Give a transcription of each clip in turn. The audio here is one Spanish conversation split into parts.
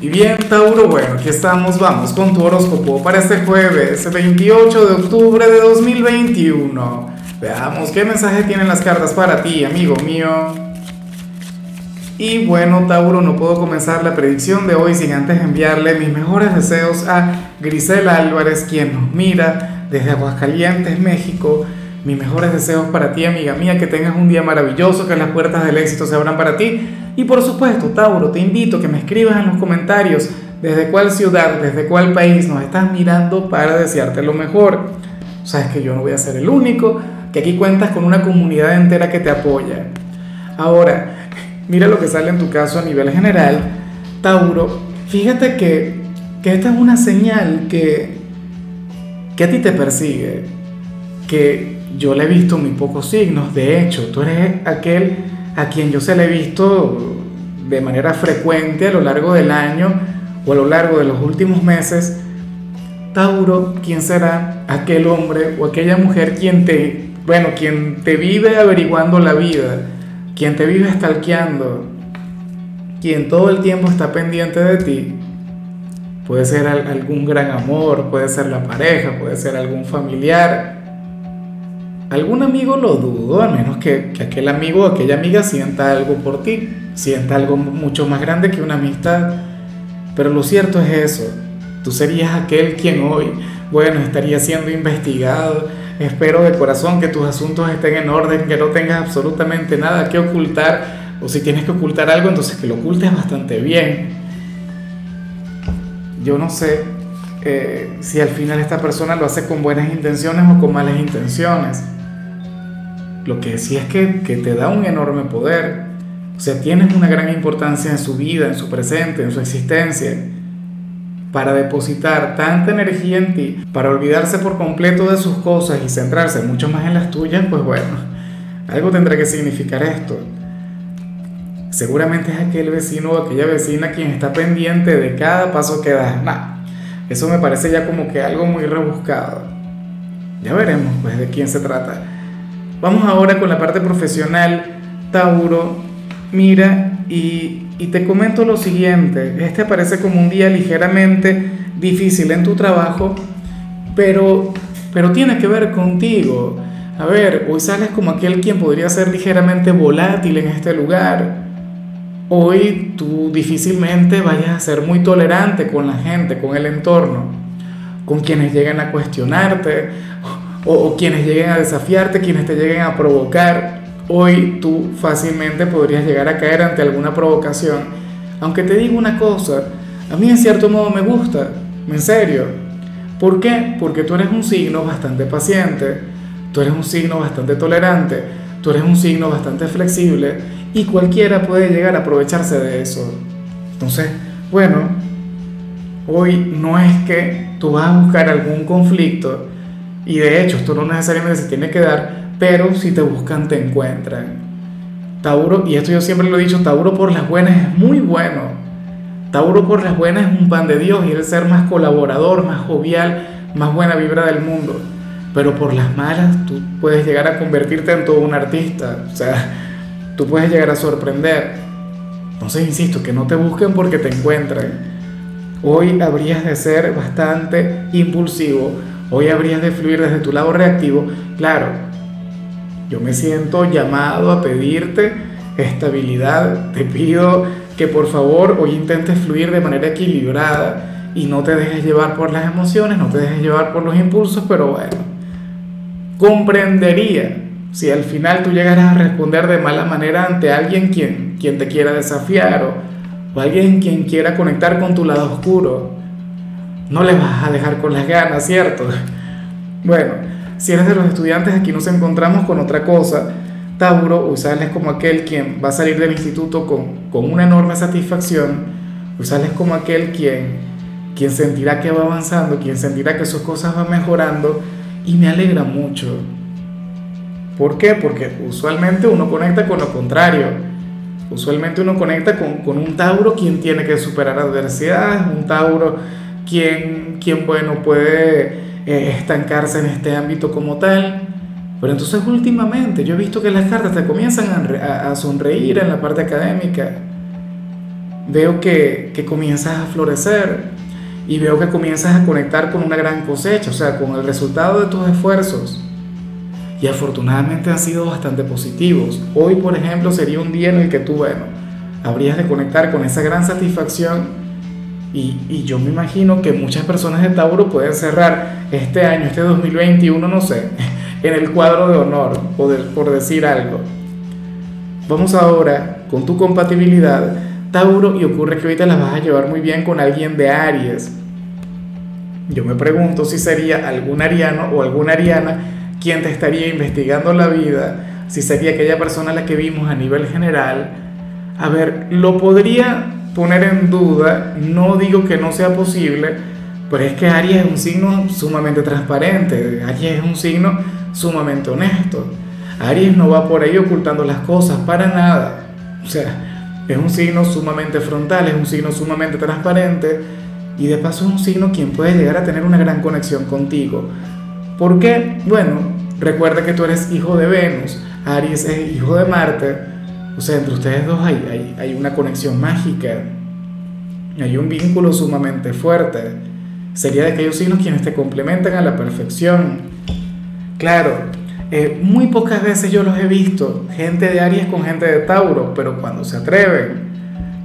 Y bien, Tauro, bueno, aquí estamos, vamos con tu horóscopo para este jueves 28 de octubre de 2021. Veamos qué mensaje tienen las cartas para ti, amigo mío. Y bueno, Tauro, no puedo comenzar la predicción de hoy sin antes enviarle mis mejores deseos a Grisela Álvarez, quien nos mira desde Aguascalientes, México. Mis mejores deseos para ti, amiga mía, que tengas un día maravilloso, que las puertas del éxito se abran para ti y por supuesto, Tauro, te invito a que me escribas en los comentarios desde cuál ciudad, desde cuál país nos estás mirando para desearte lo mejor. Sabes que yo no voy a ser el único, que aquí cuentas con una comunidad entera que te apoya. Ahora, mira lo que sale en tu caso a nivel general. Tauro, fíjate que, que esta es una señal que, que a ti te persigue, que yo le he visto muy pocos signos. De hecho, tú eres aquel a quien yo se le he visto de manera frecuente a lo largo del año o a lo largo de los últimos meses, Tauro, ¿quién será aquel hombre o aquella mujer quien te, bueno, quien te vive averiguando la vida, quien te vive stalkeando, quien todo el tiempo está pendiente de ti? Puede ser algún gran amor, puede ser la pareja, puede ser algún familiar, algún amigo lo dudo, a menos que, aquel amigo o aquella amiga sienta algo por ti, sienta algo mucho más grande que una amistad. Pero lo cierto es eso, tú serías aquel quien hoy, bueno, estaría siendo investigado. Espero de corazón que tus asuntos estén en orden, que no tengas absolutamente nada que ocultar, o si tienes que ocultar algo, entonces que lo ocultes bastante bien. Yo no sé eh, si al final esta persona lo hace con buenas intenciones o con malas intenciones lo que sí es que, te da un enorme poder. O sea, tienes una gran importancia en su vida, en su presente, en su existencia. Para depositar tanta energía en ti, para olvidarse por completo de sus cosas y centrarse mucho más en las tuyas, pues bueno, algo tendrá que significar esto. Seguramente es aquel vecino o aquella vecina quien está pendiente de cada paso que das. Nah, eso me parece ya como que algo muy rebuscado. Ya veremos pues de quién se trata. Vamos ahora con la parte profesional, Tauro. Mira, y, te comento lo siguiente, este parece como un día ligeramente difícil en tu trabajo, pero, pero tiene que ver contigo. A ver, hoy sales como aquel quien podría ser ligeramente volátil en este lugar. Hoy tú difícilmente vayas a ser muy tolerante con la gente, con el entorno, con quienes llegan a cuestionarte o, quienes lleguen a desafiarte, quienes te lleguen a provocar. Hoy tú fácilmente podrías llegar a caer ante alguna provocación. Aunque te digo una cosa, a mí en cierto modo me gusta, en serio. ¿Por qué? Porque tú eres un signo bastante paciente, tú eres un signo bastante tolerante, tú eres un signo bastante flexible y cualquiera puede llegar a aprovecharse de eso. Entonces, bueno, hoy no es que tú vas a buscar algún conflicto y de hecho, esto no necesariamente se tiene que dar, pero si te buscan, te encuentran. Tauro, y esto yo siempre lo he dicho, Tauro por las buenas es muy bueno. Tauro por las buenas es un pan de Dios y el ser más colaborador, más jovial, más buena vibra del mundo. Pero por las malas tú puedes llegar a convertirte en todo un artista. O sea, tú puedes llegar a sorprender. Entonces, insisto, que no te busquen porque te encuentran. Hoy habrías de ser bastante impulsivo, Hoy habrías de fluir desde tu lado reactivo. Claro, yo me siento llamado a pedirte estabilidad. Te pido que por favor hoy intentes fluir de manera equilibrada y no te dejes llevar por las emociones, no te dejes llevar por los impulsos, pero bueno, comprendería si al final tú llegaras a responder de mala manera ante alguien quien, quien te quiera desafiar o, o alguien quien quiera conectar con tu lado oscuro no le vas a dejar con las ganas, ¿cierto? Bueno, si eres de los estudiantes, aquí nos encontramos con otra cosa. Tauro, usarles como aquel quien va a salir del instituto con, con una enorme satisfacción, usarles como aquel quien, quien sentirá que va avanzando, quien sentirá que sus cosas van mejorando y me alegra mucho. ¿Por qué? Porque usualmente uno conecta con lo contrario. Usualmente uno conecta con, con un Tauro quien tiene que superar adversidades, un Tauro quién, quién bueno, puede eh, estancarse en este ámbito como tal. Pero entonces últimamente yo he visto que las cartas te comienzan a, a, sonreír en la parte académica. veo que, que comienzas a florecer y veo que comienzas a conectar con una gran cosecha, o sea, con el resultado de tus esfuerzos. Y afortunadamente han sido bastante positivos. Hoy, por ejemplo, sería un día en el que tú, bueno, habrías de conectar con esa gran satisfacción y, yo me imagino que muchas personas de Tauro pueden cerrar este año, este 2021, no sé, en el cuadro de honor, por decir algo. Vamos ahora con tu compatibilidad, Tauro, y ocurre que ahorita las vas a llevar muy bien con alguien de Aries. Yo me pregunto si sería algún ariano o alguna ariana quien te estaría investigando la vida, si sería aquella persona a la que vimos a nivel general. A ver, lo podría poner en duda, no digo que no sea posible, pero es que Aries es un signo sumamente transparente, Aries es un signo sumamente honesto. Aries no va por ahí ocultando las cosas, para nada. O sea, es un signo sumamente frontal, es un signo sumamente transparente y de paso es un signo quien puede llegar a tener una gran conexión contigo. ¿Por qué? Bueno, recuerda que tú eres hijo de Venus, Aries es hijo de Marte, o sea, entre ustedes dos hay, hay, hay una conexión mágica, hay un vínculo sumamente fuerte. Sería de aquellos signos quienes te complementan a la perfección. Claro, eh, muy pocas veces yo los he visto, gente de Aries con gente de Tauro, pero cuando se atreven,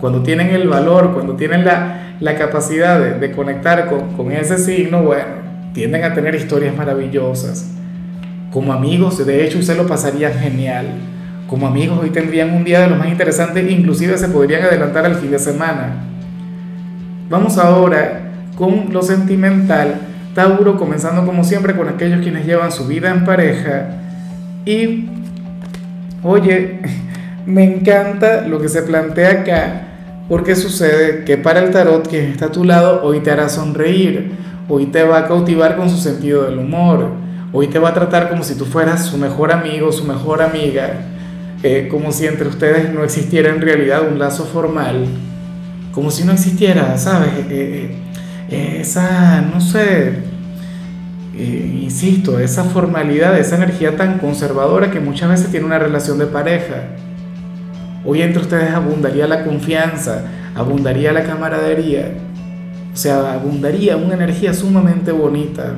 cuando tienen el valor, cuando tienen la, la capacidad de, conectar con, con, ese signo, bueno, tienden a tener historias maravillosas. Como amigos, de hecho, se lo pasaría genial. Como amigos, hoy tendrían un día de los más interesantes, inclusive se podrían adelantar al fin de semana. Vamos ahora con lo sentimental Tauro, comenzando como siempre con aquellos quienes llevan su vida en pareja. Y, oye, me encanta lo que se plantea acá, porque sucede que para el tarot quien está a tu lado hoy te hará sonreír, hoy te va a cautivar con su sentido del humor, hoy te va a tratar como si tú fueras su mejor amigo, su mejor amiga, eh, como si entre ustedes no existiera en realidad un lazo formal, como si no existiera, ¿sabes? Eh, eh, esa, no sé, eh, insisto, esa formalidad, esa energía tan conservadora que muchas veces tiene una relación de pareja. Hoy entre ustedes abundaría la confianza, abundaría la camaradería, o sea, abundaría una energía sumamente bonita,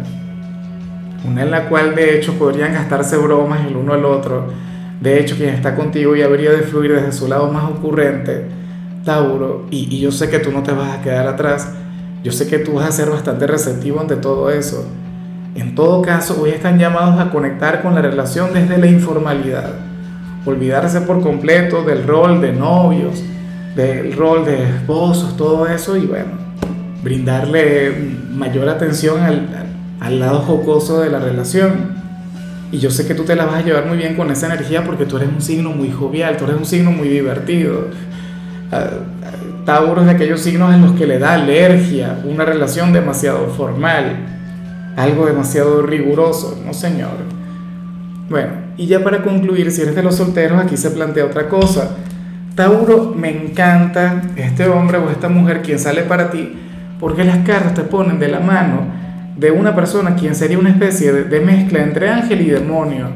una en la cual de hecho podrían gastarse bromas el uno al otro. De hecho, quien está contigo ya habría de fluir desde su lado más ocurrente, Tauro, y, y yo sé que tú no te vas a quedar atrás yo sé que tú vas a ser bastante receptivo ante todo eso. En todo caso, hoy están llamados a conectar con la relación desde la informalidad. Olvidarse por completo del rol de novios, del rol de esposos, todo eso y bueno, brindarle mayor atención al, al lado jocoso de la relación. Y yo sé que tú te la vas a llevar muy bien con esa energía porque tú eres un signo muy jovial, tú eres un signo muy divertido. Ah, Tauro es de aquellos signos en los que le da alergia una relación demasiado formal, algo demasiado riguroso, no señor. Bueno, y ya para concluir, si eres de los solteros, aquí se plantea otra cosa. Tauro, me encanta este hombre o esta mujer quien sale para ti, porque las cartas te ponen de la mano de una persona quien sería una especie de, mezcla entre ángel y demonio.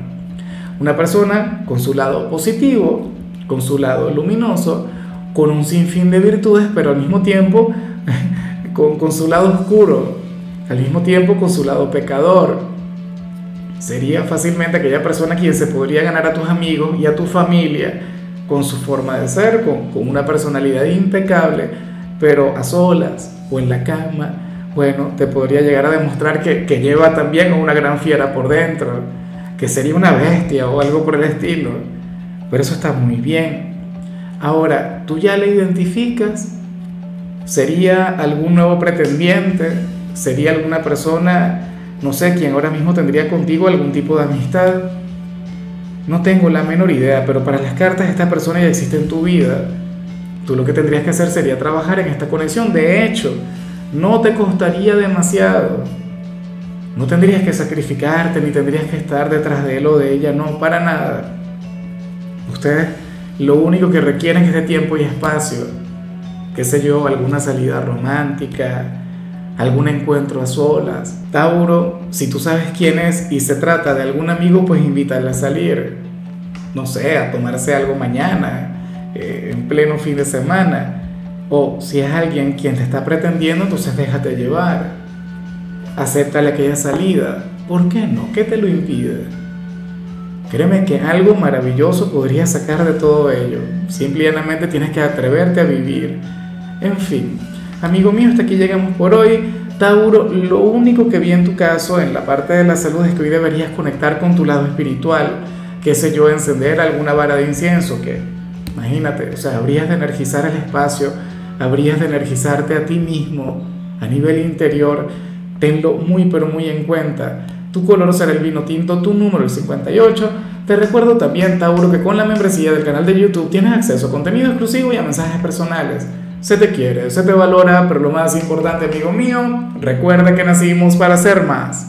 Una persona con su lado positivo, con su lado luminoso, con un sinfín de virtudes, pero al mismo tiempo con, con su lado oscuro, al mismo tiempo con su lado pecador. Sería fácilmente aquella persona quien se podría ganar a tus amigos y a tu familia con su forma de ser, con, con una personalidad impecable, pero a solas o en la cama, bueno, te podría llegar a demostrar que, que lleva también una gran fiera por dentro, que sería una bestia o algo por el estilo. Pero eso está muy bien. Ahora, tú ya le identificas, sería algún nuevo pretendiente, sería alguna persona, no sé, quien ahora mismo tendría contigo algún tipo de amistad. No tengo la menor idea, pero para las cartas esta persona ya existe en tu vida. Tú lo que tendrías que hacer sería trabajar en esta conexión. De hecho, no te costaría demasiado. No tendrías que sacrificarte ni tendrías que estar detrás de él o de ella, no, para nada. Ustedes lo único que requieren es de tiempo y espacio, qué sé yo, alguna salida romántica, algún encuentro a solas. Tauro, si tú sabes quién es y se trata de algún amigo, pues invítale a salir, no sé, a tomarse algo mañana, eh, en pleno fin de semana. O si es alguien quien te está pretendiendo, entonces déjate llevar. Acéptale aquella salida. ¿Por qué no? ¿Qué te lo impide? Créeme que algo maravilloso podría sacar de todo ello. Simplemente tienes que atreverte a vivir. En fin, amigo mío, hasta aquí llegamos por hoy. Tauro, lo único que vi en tu caso en la parte de la salud es que hoy deberías conectar con tu lado espiritual, qué sé yo, encender alguna vara de incienso, que imagínate, o sea, habrías de energizar el espacio, habrías de energizarte a ti mismo a nivel interior, tenlo muy pero muy en cuenta. Tu color será el vino tinto, tu número el 58. Te recuerdo también, Tauro, que con la membresía del canal de YouTube tienes acceso a contenido exclusivo y a mensajes personales. Se te quiere, se te valora, pero lo más importante, amigo mío, recuerda que nacimos para ser más.